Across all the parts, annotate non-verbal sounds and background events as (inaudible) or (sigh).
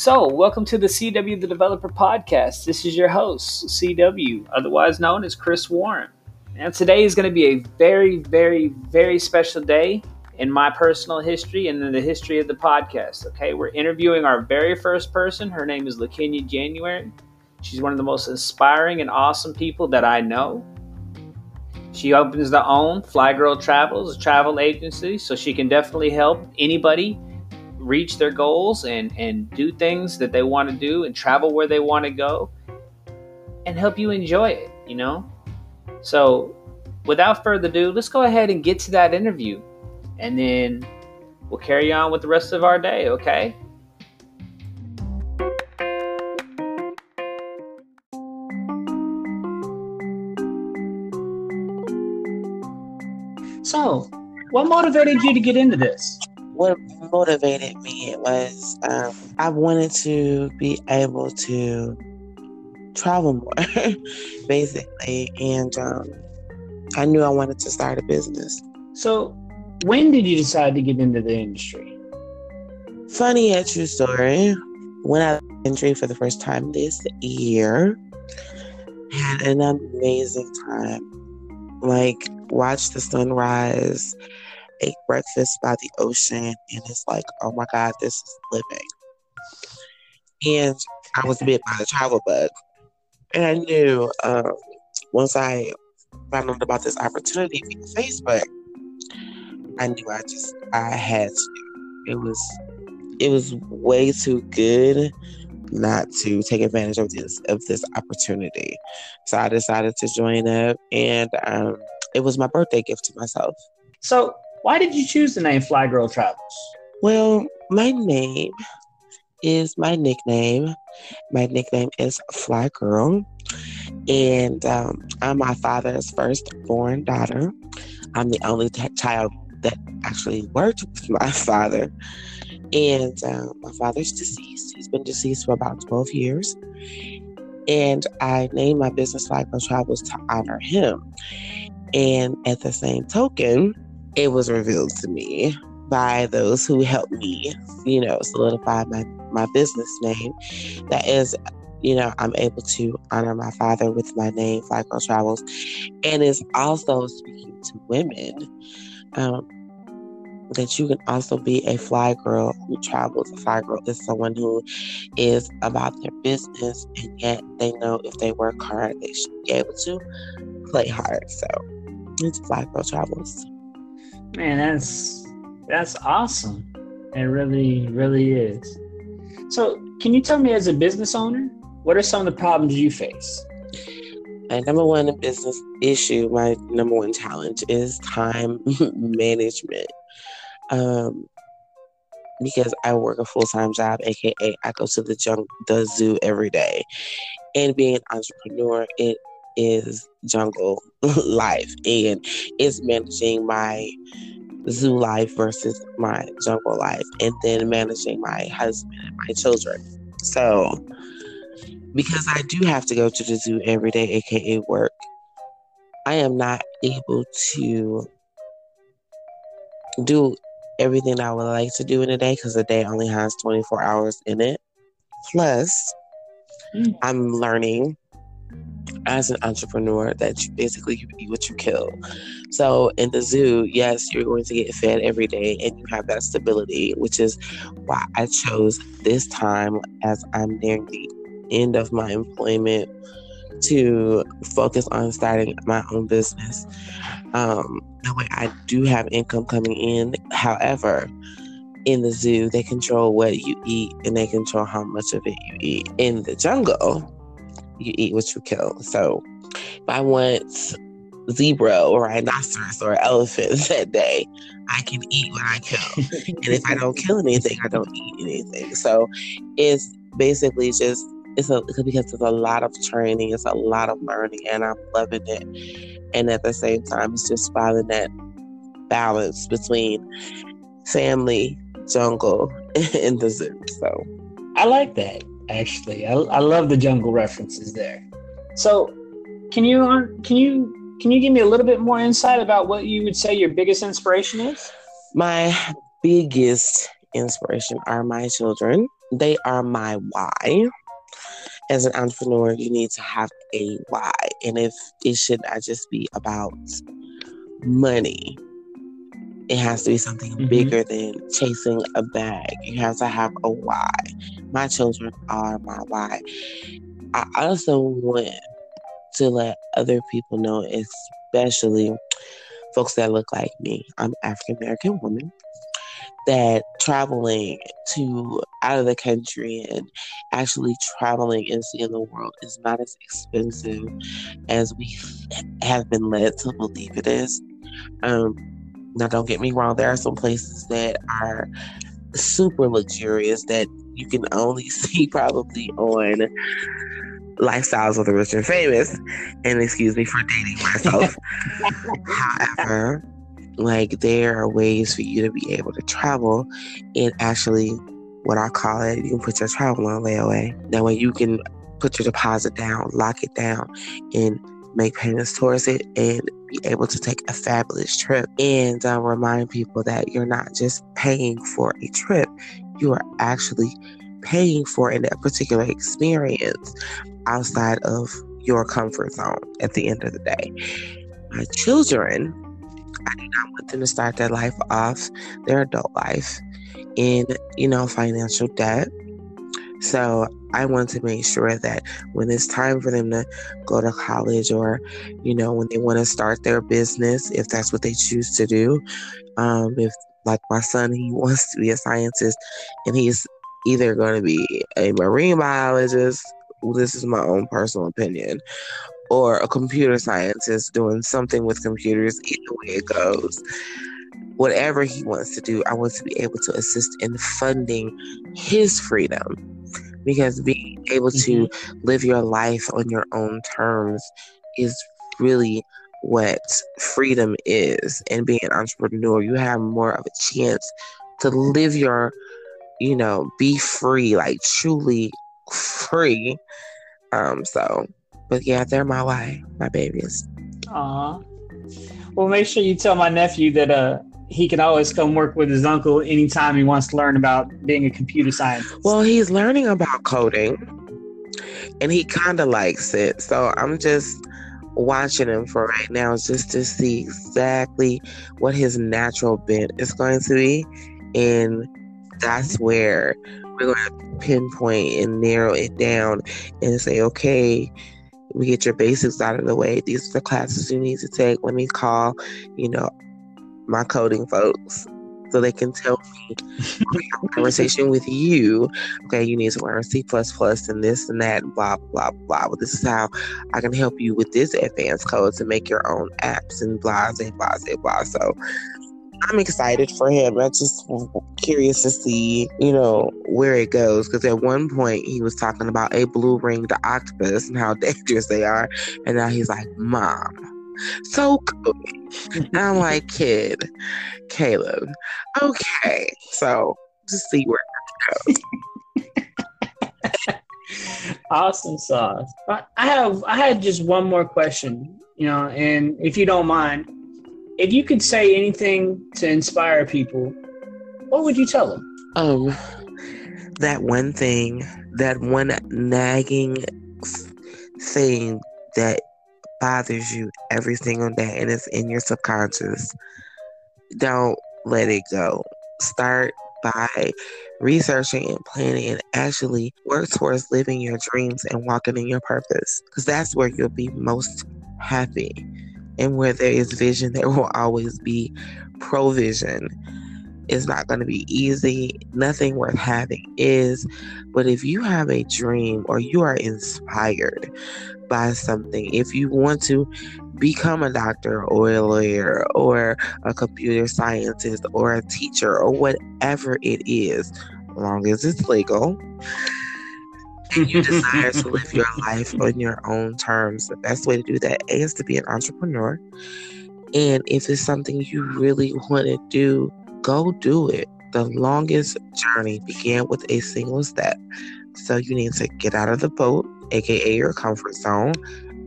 So, welcome to the CW the Developer Podcast. This is your host, CW, otherwise known as Chris Warren. And today is going to be a very, very, very special day in my personal history and in the history of the podcast. Okay, we're interviewing our very first person. Her name is LaKenya January. She's one of the most inspiring and awesome people that I know. She opens the own Fly Girl Travels, a travel agency, so she can definitely help anybody reach their goals and and do things that they want to do and travel where they want to go and help you enjoy it you know? So without further ado let's go ahead and get to that interview and then we'll carry on with the rest of our day okay? So what motivated you to get into this? What motivated me it was um, I wanted to be able to travel more, (laughs) basically, and um, I knew I wanted to start a business. So, when did you decide to get into the industry? Funny and true story. When I industry for the first time this year, had an amazing time. Like, watched the sunrise ate breakfast by the ocean, and it's like, oh my God, this is living. And I was bit by the travel bug. And I knew um, once I found out about this opportunity via Facebook, I knew I just I had to. It was it was way too good not to take advantage of this of this opportunity. So I decided to join up, and um, it was my birthday gift to myself. So why did you choose the name Fly Girl Travels? Well, my name is my nickname. My nickname is Fly Girl. And um, I'm my father's firstborn daughter. I'm the only t- child that actually worked with my (laughs) father. And um, my father's deceased. He's been deceased for about 12 years. And I named my business Fly Girl Travels to honor him. And at the same token, it was revealed to me by those who helped me, you know, solidify my, my business name. That is, you know, I'm able to honor my father with my name, Fly Girl Travels, and is also speaking to women. Um, that you can also be a fly girl who travels. A fly girl is someone who is about their business and yet they know if they work hard, they should be able to play hard. So it's fly girl travels. Man, that's that's awesome. It really, really is. So, can you tell me, as a business owner, what are some of the problems you face? My number one business issue, my number one challenge is time (laughs) management. Um, because I work a full time job, aka I go to the junk, the zoo every day, and being an entrepreneur, it is jungle (laughs) life and it's managing my zoo life versus my jungle life and then managing my husband and my children. So because I do have to go to the zoo every day, aka work, I am not able to do everything I would like to do in a day because the day only has 24 hours in it. Plus, mm. I'm learning as an entrepreneur that you basically you eat what you kill. So in the zoo, yes, you're going to get fed every day and you have that stability, which is why I chose this time as I'm nearing the end of my employment to focus on starting my own business. Um, that way I do have income coming in. However, in the zoo, they control what you eat and they control how much of it you eat. In the jungle, you eat what you kill. So if I want zebra or rhinoceros or elephant (laughs) that day, I can eat what I kill. (laughs) and if I don't kill anything, I don't eat anything. So it's basically just it's a because it's a lot of training, it's a lot of learning, and I'm loving it. And at the same time, it's just finding that balance between family, jungle, (laughs) and the zoo. So I like that actually. I, I love the jungle references there. So, can you uh, can you can you give me a little bit more insight about what you would say your biggest inspiration is? My biggest inspiration are my children. they are my why. As an entrepreneur, you need to have a why. And if it should not just be about money, it has to be something mm-hmm. bigger than chasing a bag. You have to have a why. My children are my why. I also want to let other people know, especially folks that look like me. I'm African American woman that traveling to out of the country and actually traveling and seeing the world is not as expensive as we have been led to believe it is. Um, now, don't get me wrong, there are some places that are super luxurious that you can only (laughs) see probably on lifestyles of the rich and famous. And excuse me for dating myself. (laughs) However, like there are ways for you to be able to travel and actually what I call it, you can put your travel on layaway. That way you can put your deposit down, lock it down, and make payments towards it and be able to take a fabulous trip. And uh, remind people that you're not just paying for a trip, you are actually paying for in that particular experience outside of your comfort zone at the end of the day. My children, I do not want them to start their life off, their adult life, in, you know, financial debt. So I want to make sure that when it's time for them to go to college or, you know, when they want to start their business, if that's what they choose to do, um, if like my son, he (laughs) wants to be a scientist and he's either going to be a marine biologist, this is my own personal opinion, or a computer scientist doing something with computers, either way it goes. Whatever he wants to do, I want to be able to assist in funding his freedom because being able to mm-hmm. live your life on your own terms is really what freedom is and being an entrepreneur you have more of a chance to live your you know be free like truly free um so but yeah they're my why my babies Aw. well make sure you tell my nephew that uh he can always come work with his uncle anytime he wants to learn about being a computer scientist. Well, he's learning about coding and he kind of likes it. So I'm just watching him for right now just to see exactly what his natural bent is going to be. And that's where we're going to pinpoint and narrow it down and say, okay, we get your basics out of the way. These are the classes you need to take. Let me call, you know, my coding folks so they can tell me conversation with you okay you need to learn c++ and this and that blah blah blah but this is how i can help you with this advanced code to make your own apps and blah blah blah blah so I'm excited for him. I'm just curious to see, you know, where it goes. Because at one point he was talking about a blue ringed octopus and how (laughs) dangerous they are, and now he's like, "Mom, so cool. I'm like, kid, Caleb. Okay. So just see where it goes. (laughs) awesome sauce. I have I had just one more question, you know, and if you don't mind, if you could say anything to inspire people, what would you tell them? Um, that one thing, that one nagging thing that bothers you every single day and it's in your subconscious, don't let it go. Start by researching and planning and actually work towards living your dreams and walking in your purpose because that's where you'll be most happy. And where there is vision, there will always be provision. It's not going to be easy. Nothing worth having is. But if you have a dream or you are inspired by something, if you want to become a doctor or a lawyer or a computer scientist or a teacher or whatever it is, long as it's legal, and you desire to live your life on your own terms, the best way to do that is to be an entrepreneur. And if it's something you really want to do, go do it. The longest journey began with a single step. So you need to get out of the boat, aka your comfort zone,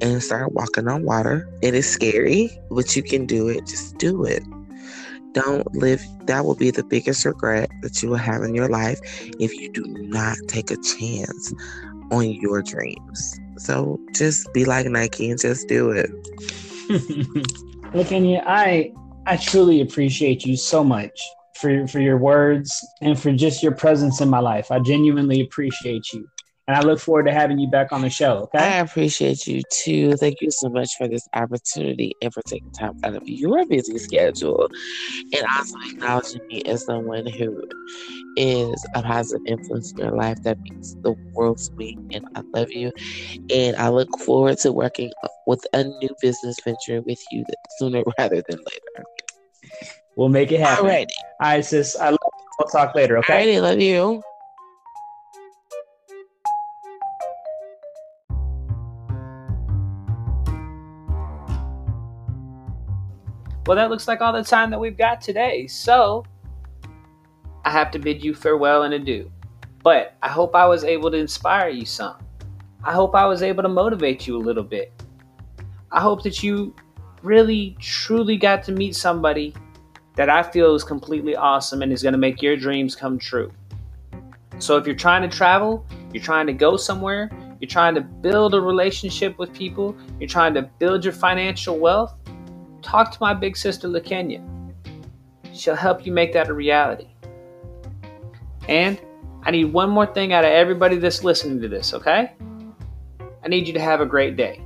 and start walking on water. It is scary, but you can do it. Just do it. don't live, that will be the biggest regret that you will have in your life if you do not take a chance on your dreams. So just be like Nike and just do it. (laughs) LaKenya, I I truly appreciate you so much for for your words and for just your presence in my life. I genuinely appreciate you. And I look forward to having you back on the show. Okay. I appreciate you too. Thank you so much for this opportunity and for taking time out of your busy schedule and also acknowledging me as someone who is a positive influence in your life that means the world me. And I love you. And I look forward to working with a new business venture with you sooner (laughs) rather than later. We'll make it happen. All right. All right, sis. I love you. We'll talk later. Okay. All right. I love you. Well, that looks like all the time that we've got today. So I have to bid you farewell and adieu. But I hope I was able to inspire you some. I hope I was able to motivate you a little bit. I hope that you really, truly got to meet somebody that I feel is completely awesome and is going to make your dreams come true. So if you're trying to travel, you're trying to go somewhere, you're trying to build a relationship with people, you're trying to build your financial wealth, talk to my big sister LaKenya. She'll help you make that a reality. And I need one more thing out of everybody that's listening to this, okay? I need you to have a great day.